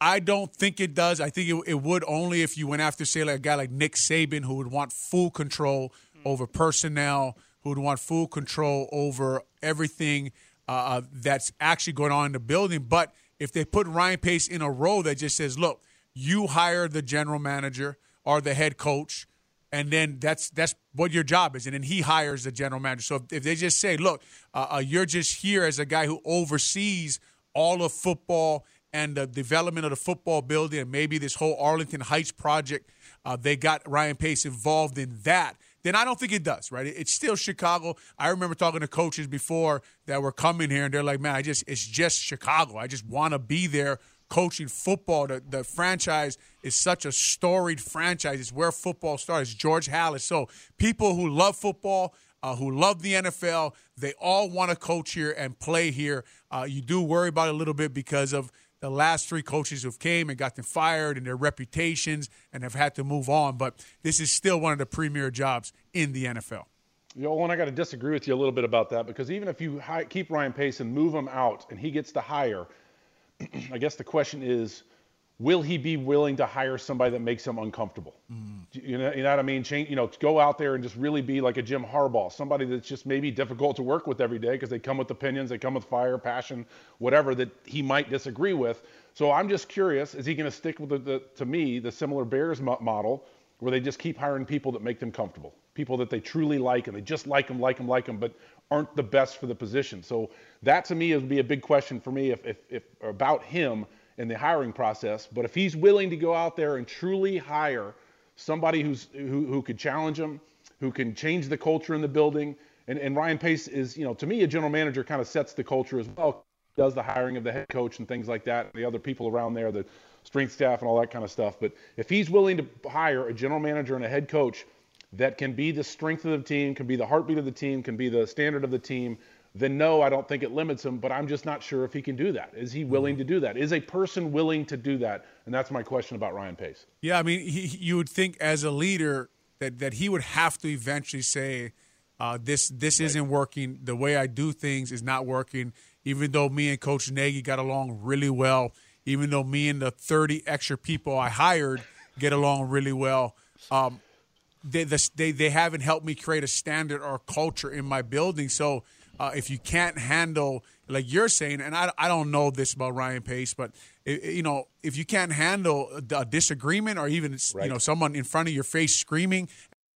I don't think it does. I think it, it would only if you went after, say, like a guy like Nick Saban, who would want full control over personnel, who would want full control over everything uh, that's actually going on in the building. But if they put Ryan Pace in a role that just says, look, you hire the general manager or the head coach, and then that's that's what your job is, and then he hires the general manager. So if, if they just say, look, uh, uh, you're just here as a guy who oversees all of football and the development of the football building, and maybe this whole Arlington Heights project, uh, they got Ryan Pace involved in that then I don't think it does, right? It's still Chicago. I remember talking to coaches before that were coming here, and they're like, man, I just, it's just Chicago. I just want to be there coaching football. The, the franchise is such a storied franchise. It's where football starts. George Halas. So people who love football, uh, who love the NFL, they all want to coach here and play here. Uh, you do worry about it a little bit because of the last three coaches who've came and got them fired and their reputations and have had to move on. But this is still one of the premier jobs in the NFL. You know, and I got to disagree with you a little bit about that because even if you hi- keep Ryan Pace and move him out and he gets the hire, *clears throat* I guess the question is will he be willing to hire somebody that makes him uncomfortable? Mm. You, know, you know what I mean? Change, you know, go out there and just really be like a Jim Harbaugh, somebody that's just maybe difficult to work with every day because they come with opinions, they come with fire, passion, whatever that he might disagree with. So I'm just curious, is he going to stick with the, the, to me, the similar Bears model where they just keep hiring people that make them comfortable, people that they truly like and they just like them, like them, like them, but aren't the best for the position. So that to me would be a big question for me if, if, if about him – in the hiring process. But if he's willing to go out there and truly hire somebody who's who, who could challenge him, who can change the culture in the building, and, and Ryan Pace is, you know, to me, a general manager kind of sets the culture as well, does the hiring of the head coach and things like that, the other people around there, the strength staff and all that kind of stuff. But if he's willing to hire a general manager and a head coach that can be the strength of the team, can be the heartbeat of the team, can be the standard of the team, then no, I don't think it limits him, but I'm just not sure if he can do that. Is he willing to do that? Is a person willing to do that? And that's my question about Ryan Pace. Yeah, I mean, he, you would think as a leader that, that he would have to eventually say, uh, this this right. isn't working. The way I do things is not working. Even though me and Coach Nagy got along really well, even though me and the 30 extra people I hired get along really well, um, they, the, they they haven't helped me create a standard or culture in my building. So uh, if you can't handle, like you're saying, and I, I don't know this about Ryan Pace, but it, you know, if you can't handle a disagreement or even right. you know someone in front of your face screaming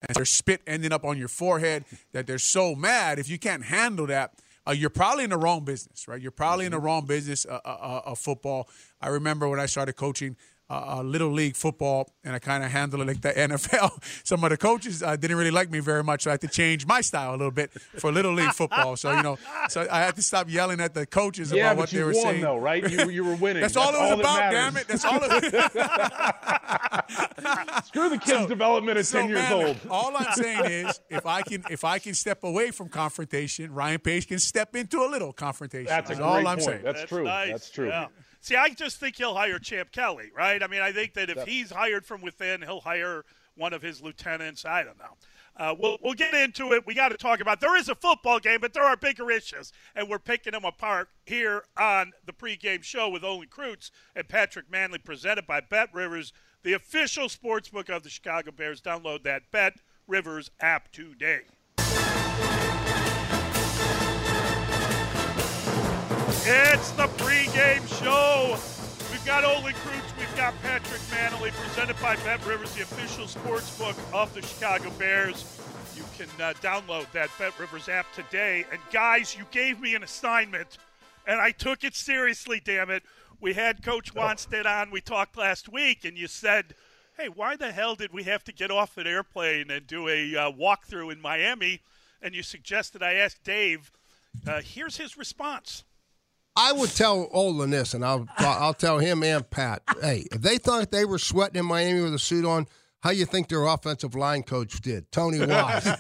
and their spit ending up on your forehead that they're so mad, if you can't handle that. Uh, you're probably in the wrong business, right? You're probably in the mm-hmm. wrong business uh, uh, uh, of football. I remember when I started coaching, uh, little league football, and I kind of handle it like the *laughs* NFL. Some of the coaches uh, didn't really like me very much, so I had to change my style a little bit for little league football. So you know, so I had to stop yelling at the coaches yeah, about what they were won, saying. Though, right? You, you were *laughs* winning. That's, That's all it was all about. Damn it! That's all. It Screw the kids' so, development at so, ten years man, old. All I'm *laughs* saying is, if I can, if I can step away from confrontation, Ryan Pace can step into a little confrontation. That's, That's all I'm saying. That's, That's true. Nice. That's true. Yeah. See, I just think he'll hire Champ Kelly, right? I mean, I think that if he's hired from within, he'll hire one of his lieutenants. I don't know. Uh, we'll, we'll get into it. We got to talk about. There is a football game, but there are bigger issues, and we're picking them apart here on the pregame show with Olin Kreutz and Patrick Mannelly, presented by Bet Rivers, the official sports book of the Chicago Bears. Download that Bet Rivers app today. It's the pregame show. We've got Olin Kreutz, we've got Patrick Mannelly, presented by Bet Rivers, the official sports book of the Chicago Bears. You can uh, download that Bet Rivers app today. And guys, you gave me an assignment, and I took it seriously. Damn it! We had Coach oh. Wannstedt on. We talked last week, and you said, "Hey, why the hell did we have to get off an airplane and do a uh, walkthrough in Miami?" And you suggested I ask Dave. Uh, here's his response. I would tell Olin this, and I'll I'll tell him and Pat. Hey, if they thought they were sweating in Miami with a suit on, how you think their offensive line coach did? Tony Wise. *laughs*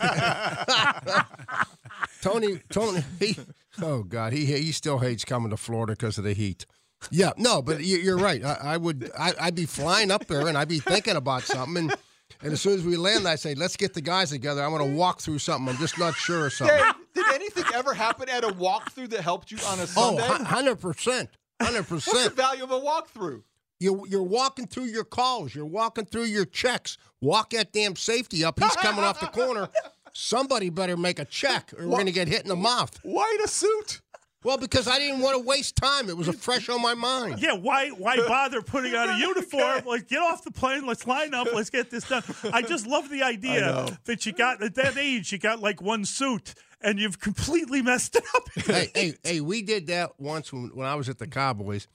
Tony, Tony, he, oh God, he he still hates coming to Florida because of the heat. Yeah, no, but you're right. I, I would, I, I'd be flying up there and I'd be thinking about something and and as soon as we land, I say, let's get the guys together. I want to walk through something. I'm just not sure of something. Dave, did anything ever happen at a walkthrough that helped you on a oh, Sunday? Oh, 100%. 100%. What's the value of a walkthrough? You're, you're walking through your calls. You're walking through your checks. Walk that damn safety up. He's coming off the corner. Somebody better make a check or we're going to get hit in the mouth. Why in a suit? Well, because I didn't want to waste time. It was a fresh on my mind. Yeah, why why bother putting on a *laughs* uniform? Like, get off the plane. Let's line up. Let's get this done. I just love the *laughs* idea that you got at that age. You got like one suit, and you've completely messed it up. *laughs* hey, hey, hey, we did that once when, when I was at the Cowboys,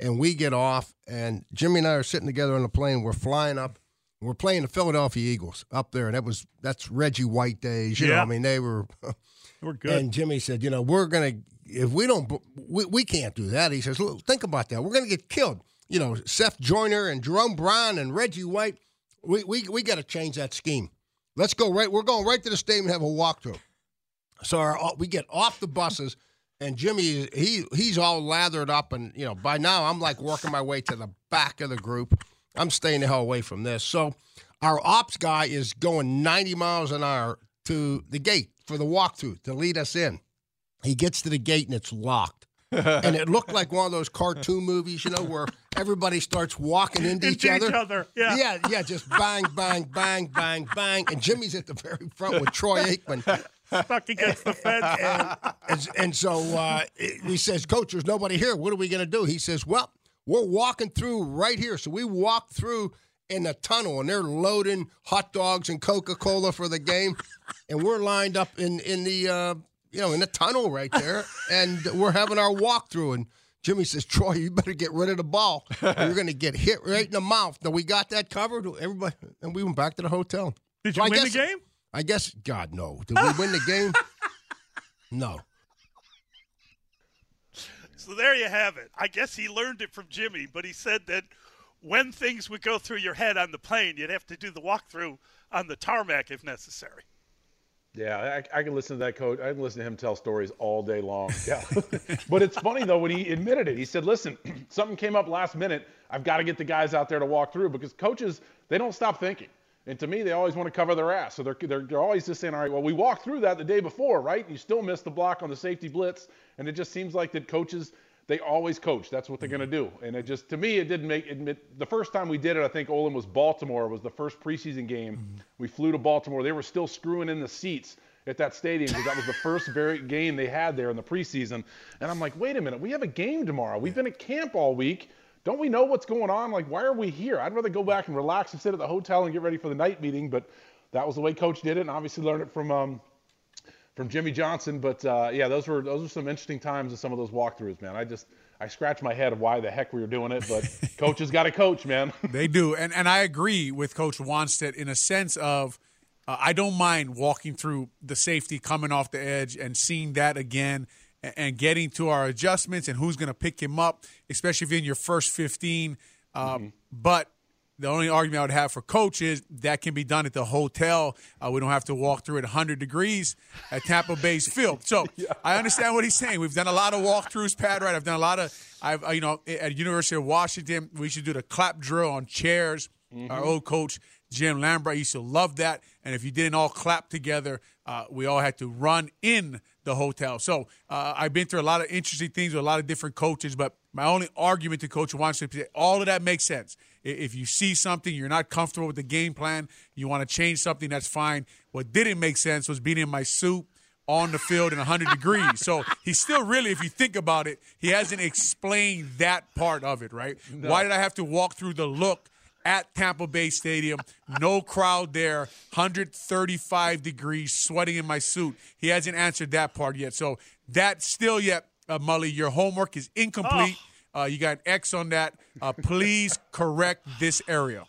and we get off, and Jimmy and I are sitting together on the plane. We're flying up. We're playing the Philadelphia Eagles up there, and that was that's Reggie White days. You know, Yeah. I mean, they were. *laughs* We're good. And Jimmy said, you know, we're gonna if we don't, we, we can't do that. He says, look, think about that. We're gonna get killed. You know, Seth Joyner and Jerome Brown and Reggie White. We we we got to change that scheme. Let's go right. We're going right to the stadium and have a walkthrough. So our, uh, we get off the buses, and Jimmy he he's all lathered up, and you know by now I'm like working my way to the back of the group. I'm staying the hell away from this. So our ops guy is going 90 miles an hour to the gate for the walkthrough to lead us in. He gets to the gate and it's locked. *laughs* and it looked like one of those cartoon movies, you know, where everybody starts walking into, Into each other, yeah. yeah, yeah, just bang, bang, bang, bang, bang. And Jimmy's at the very front with Troy Aikman. Stuck against the fence. And, *laughs* and, and so uh, he says, Coach, there's nobody here. What are we going to do? He says, Well, we're walking through right here. So we walk through in the tunnel, and they're loading hot dogs and Coca Cola for the game, and we're lined up in in the uh, you know in the tunnel right there, and we're having our walkthrough. And Jimmy says, Troy, you better get rid of the ball. You're going to get hit right in the mouth. Now we got that covered. Everybody, and we went back to the hotel. Did you I win guess- the game? I guess God no. Did we win the game? *laughs* No. So there you have it. I guess he learned it from Jimmy, but he said that when things would go through your head on the plane, you'd have to do the walkthrough on the tarmac if necessary. Yeah, I, I can listen to that coach. I can listen to him tell stories all day long. *laughs* Yeah, *laughs* but it's funny though when he admitted it. He said, "Listen, *clears throat* something came up last minute. I've got to get the guys out there to walk through because coaches they don't stop thinking." And to me, they always want to cover their ass. So they're, they're, they're always just saying, all right, well, we walked through that the day before, right? You still missed the block on the safety blitz. And it just seems like that coaches, they always coach. That's what they're going to do. And it just, to me, it didn't make, admit, the first time we did it, I think Olin was Baltimore, was the first preseason game. Mm-hmm. We flew to Baltimore. They were still screwing in the seats at that stadium because that was the first *laughs* very game they had there in the preseason. And I'm like, wait a minute, we have a game tomorrow. We've been at camp all week. Don't we know what's going on? Like, why are we here? I'd rather go back and relax and sit at the hotel and get ready for the night meeting. But that was the way Coach did it, and obviously learned it from um, from Jimmy Johnson. But uh, yeah, those were those were some interesting times in some of those walkthroughs, man. I just I scratch my head of why the heck we were doing it, but *laughs* coaches got to coach, man. *laughs* They do, and and I agree with Coach Wannstedt in a sense of uh, I don't mind walking through the safety coming off the edge and seeing that again and, getting to our adjustments and who's going to pick him up, especially if you're in your first 15. Uh, But the only argument I would have for coach is that can be done at the hotel. Uh, we don't have to walk through at 100 degrees at Tampa Bay's *laughs* field. So I understand what he's saying. We've done a lot of walkthroughs, Pat. Right? I've done a lot of. I've uh, you know at University of Washington we should do the clap drill on chairs. Our old coach Jim Lambright used to love that. And if you didn't all clap together, uh, we all had to run in the hotel. So uh, I've been through a lot of interesting things with a lot of different coaches, but my only argument to Coach Washington is all of that makes sense. If you see something, you're not comfortable with the game plan, you want to change something, that's fine. What didn't make sense was being in my suit on the field in 100 degrees. So he's still really, if you think about it, he hasn't explained that part of it, right? Why did I have to walk through the look? At Tampa Bay Stadium. No crowd there, 135 degrees, sweating in my suit. He hasn't answered that part yet. So that still yet, uh, Mully, your homework is incomplete. Uh, you got an X on that. Uh, please *laughs* correct this area.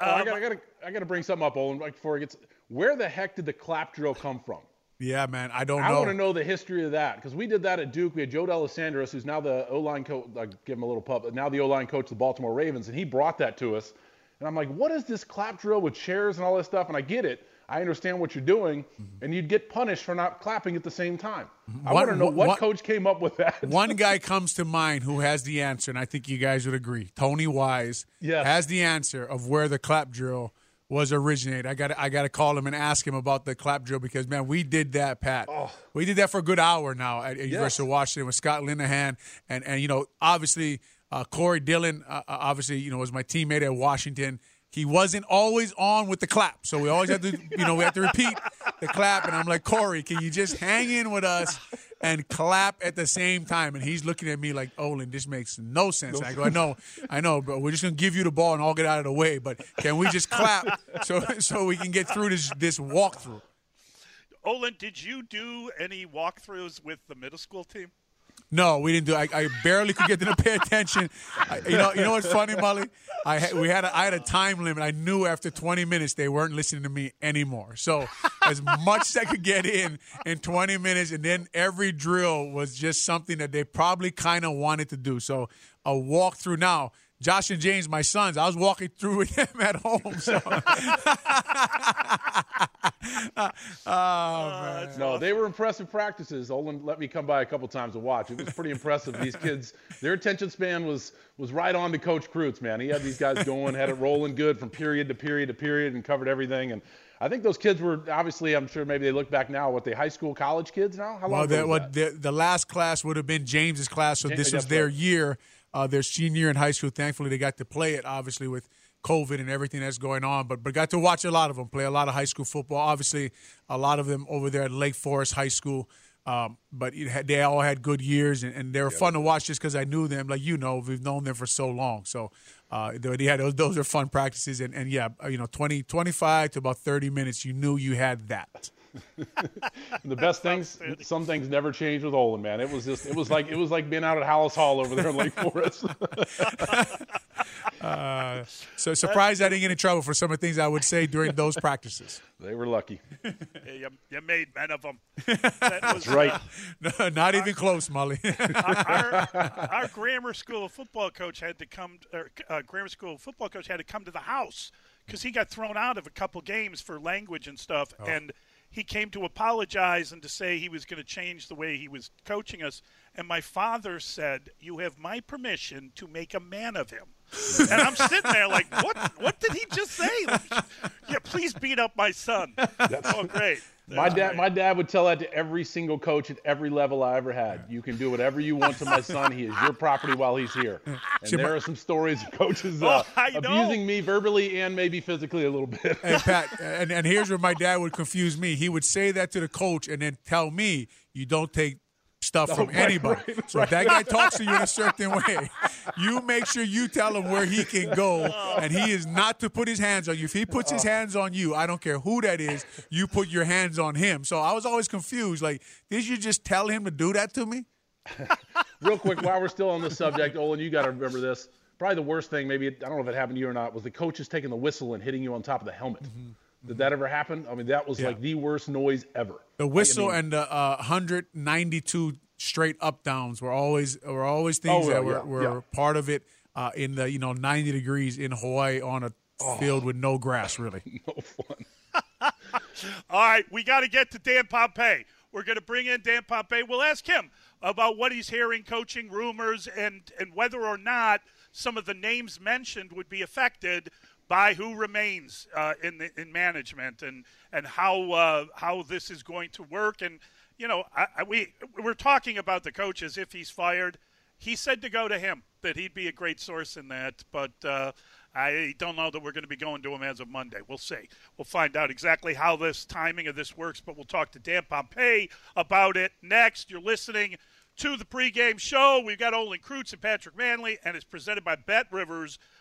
Oh, I got I got to I got to bring something up, Olin, right before it gets. Where the heck did the clap drill come from? Yeah, man, I don't I know. I want to know the history of that because we did that at Duke. We had Joe D'Alessandris, who's now the O line coach. I give him a little pub, but now the O line coach of the Baltimore Ravens, and he brought that to us. And I'm like, what is this clap drill with chairs and all this stuff? And I get it. I understand what you're doing, mm-hmm. and you'd get punished for not clapping at the same time. I want to know what one- coach came up with that. *laughs* One guy comes to mind who has the answer, and I think you guys would agree. Tony Wise Yes. has the answer of where the clap drill was originated. I got I got to call him and ask him about the clap drill because man, we did that, Pat. Oh. We did that for a good hour now at, at University of Washington with Scott Linehan, and and you know obviously uh, Corey Dillon, uh, uh, obviously you know was my teammate at Washington. he wasn't always on with the clap. So we always have to, you know, we have to repeat the clap. And I'm like, Corey, can you just hang in with us and clap at the same time? And he's looking at me like, Olin, this makes no sense. I go, I know, I know, bro. We're just gonna give you the ball and all get out of the way. But can we just clap so so we can get through this this walkthrough? Olin, did you do any walkthroughs with the middle school team? No, we didn't do. I, I barely could get them to pay attention. I, you know, you know what's funny, Mully? I had, we had a, I had a time limit. I knew after 20 minutes they weren't listening to me anymore. So as much as I could get in in 20 minutes, and then every drill was just something that they probably kind of wanted to do. So a walkthrough now. Josh and James, my sons, I was walking through with *laughs* them at home. So. *laughs* oh, man. No, they were impressive practices. Olin let me come by a couple times to watch. It was pretty impressive. These kids, their attention span was was right on to Coach Kreutz, man. He had these guys going, had it rolling good from period to period to period, and covered everything. And I think those kids were obviously. I'm sure maybe they look back now. What they high school, college kids now? How long? Well, that, was that? the, the last class would have been James's class, so Ja- this was their right. year, uh, their senior year in high school. Thankfully, they got to play it, obviously with COVID and everything that's going on, but but got to watch a lot of them play a lot of high school football. Obviously, a lot of them over there at Lake Forest High School. Um, but it had, they all had good years, and, and they were fun to watch just because I knew them. Like you know, we've known them for so long. So uh, they, they had those, those are fun practices, and, and yeah, you know, 20, 25 to about thirty minutes, you knew you had that. And the best things, some things never change with Olin, man. It was just, it was like, it was like being out at Halas Hall over there in Lake Forest. *laughs* Uh, so surprised I didn't get in trouble for some of the things I would say during those practices. they were lucky. Yeah, you, you made men of them. *laughs* That was, right. uh, No, not even close, Mully. *laughs* our, our grammar school football coach had to come. Or, uh, grammar school football coach had to come to the house because he got thrown out of a couple games for language and stuff, and he came to apologize and to say he was going to change the way he was coaching us. And my father said, "You have my permission to make a man of him." and I'm sitting there like, "What? What did he just say?" yeah, please beat up my son. That's, oh, great. My dad, my dad would tell that to every single coach at every level I ever had. You can do whatever you want to my son. He is your property while he's here. *laughs* And there are some stories of coaches uh, Oh, I know. abusing me verbally and maybe physically a little bit. and Pat, *laughs* and, and here's where my dad would confuse me. He would say that to the coach and then tell me, you don't take stuff from right, anybody. right, so if that guy talks to you in a certain way, you make sure you tell him where he can go, oh. and he is not to put his hands on you. If he puts his oh. hands on you, I don't care who that is, you put your hands on him. So I was always confused. Like, did you just tell him to do that to me? *laughs* Real quick, while we're still on the subject, Olin, you got to remember this. Probably the worst thing, maybe I don't know if it happened to you or not, was the coaches taking the whistle and hitting you on top of the helmet. Mm-hmm. Did that ever happen? I mean, that was. Yeah. like the worst noise ever. The whistle I mean- and the uh, 192 straight up downs were always were always things Oh, that were, yeah, were yeah. part of it uh, in the you know 90 degrees in Hawaii on a Oh. field with no grass really. *laughs* No fun. *laughs* All right, we got to get to Dan Pompei. We're going to bring in Dan Pompei. We'll ask him about what he's hearing, coaching rumors, and and whether or not some of the names mentioned would be affected by who remains uh, in the, in management, and and how uh, how this is going to work. And you know, I, I, we we're talking about the coach as if he's fired. He said to go to him that he'd be a great source in that, but. Uh, I don't know that we're going to be going to him as of Monday. We'll see. We'll find out exactly how this timing of this works, but we'll talk to Dan Pompei about it next. You're listening to the pregame show. We've got Olin Kreutz and Patrick Mannelly, and it's presented by Bet Rivers,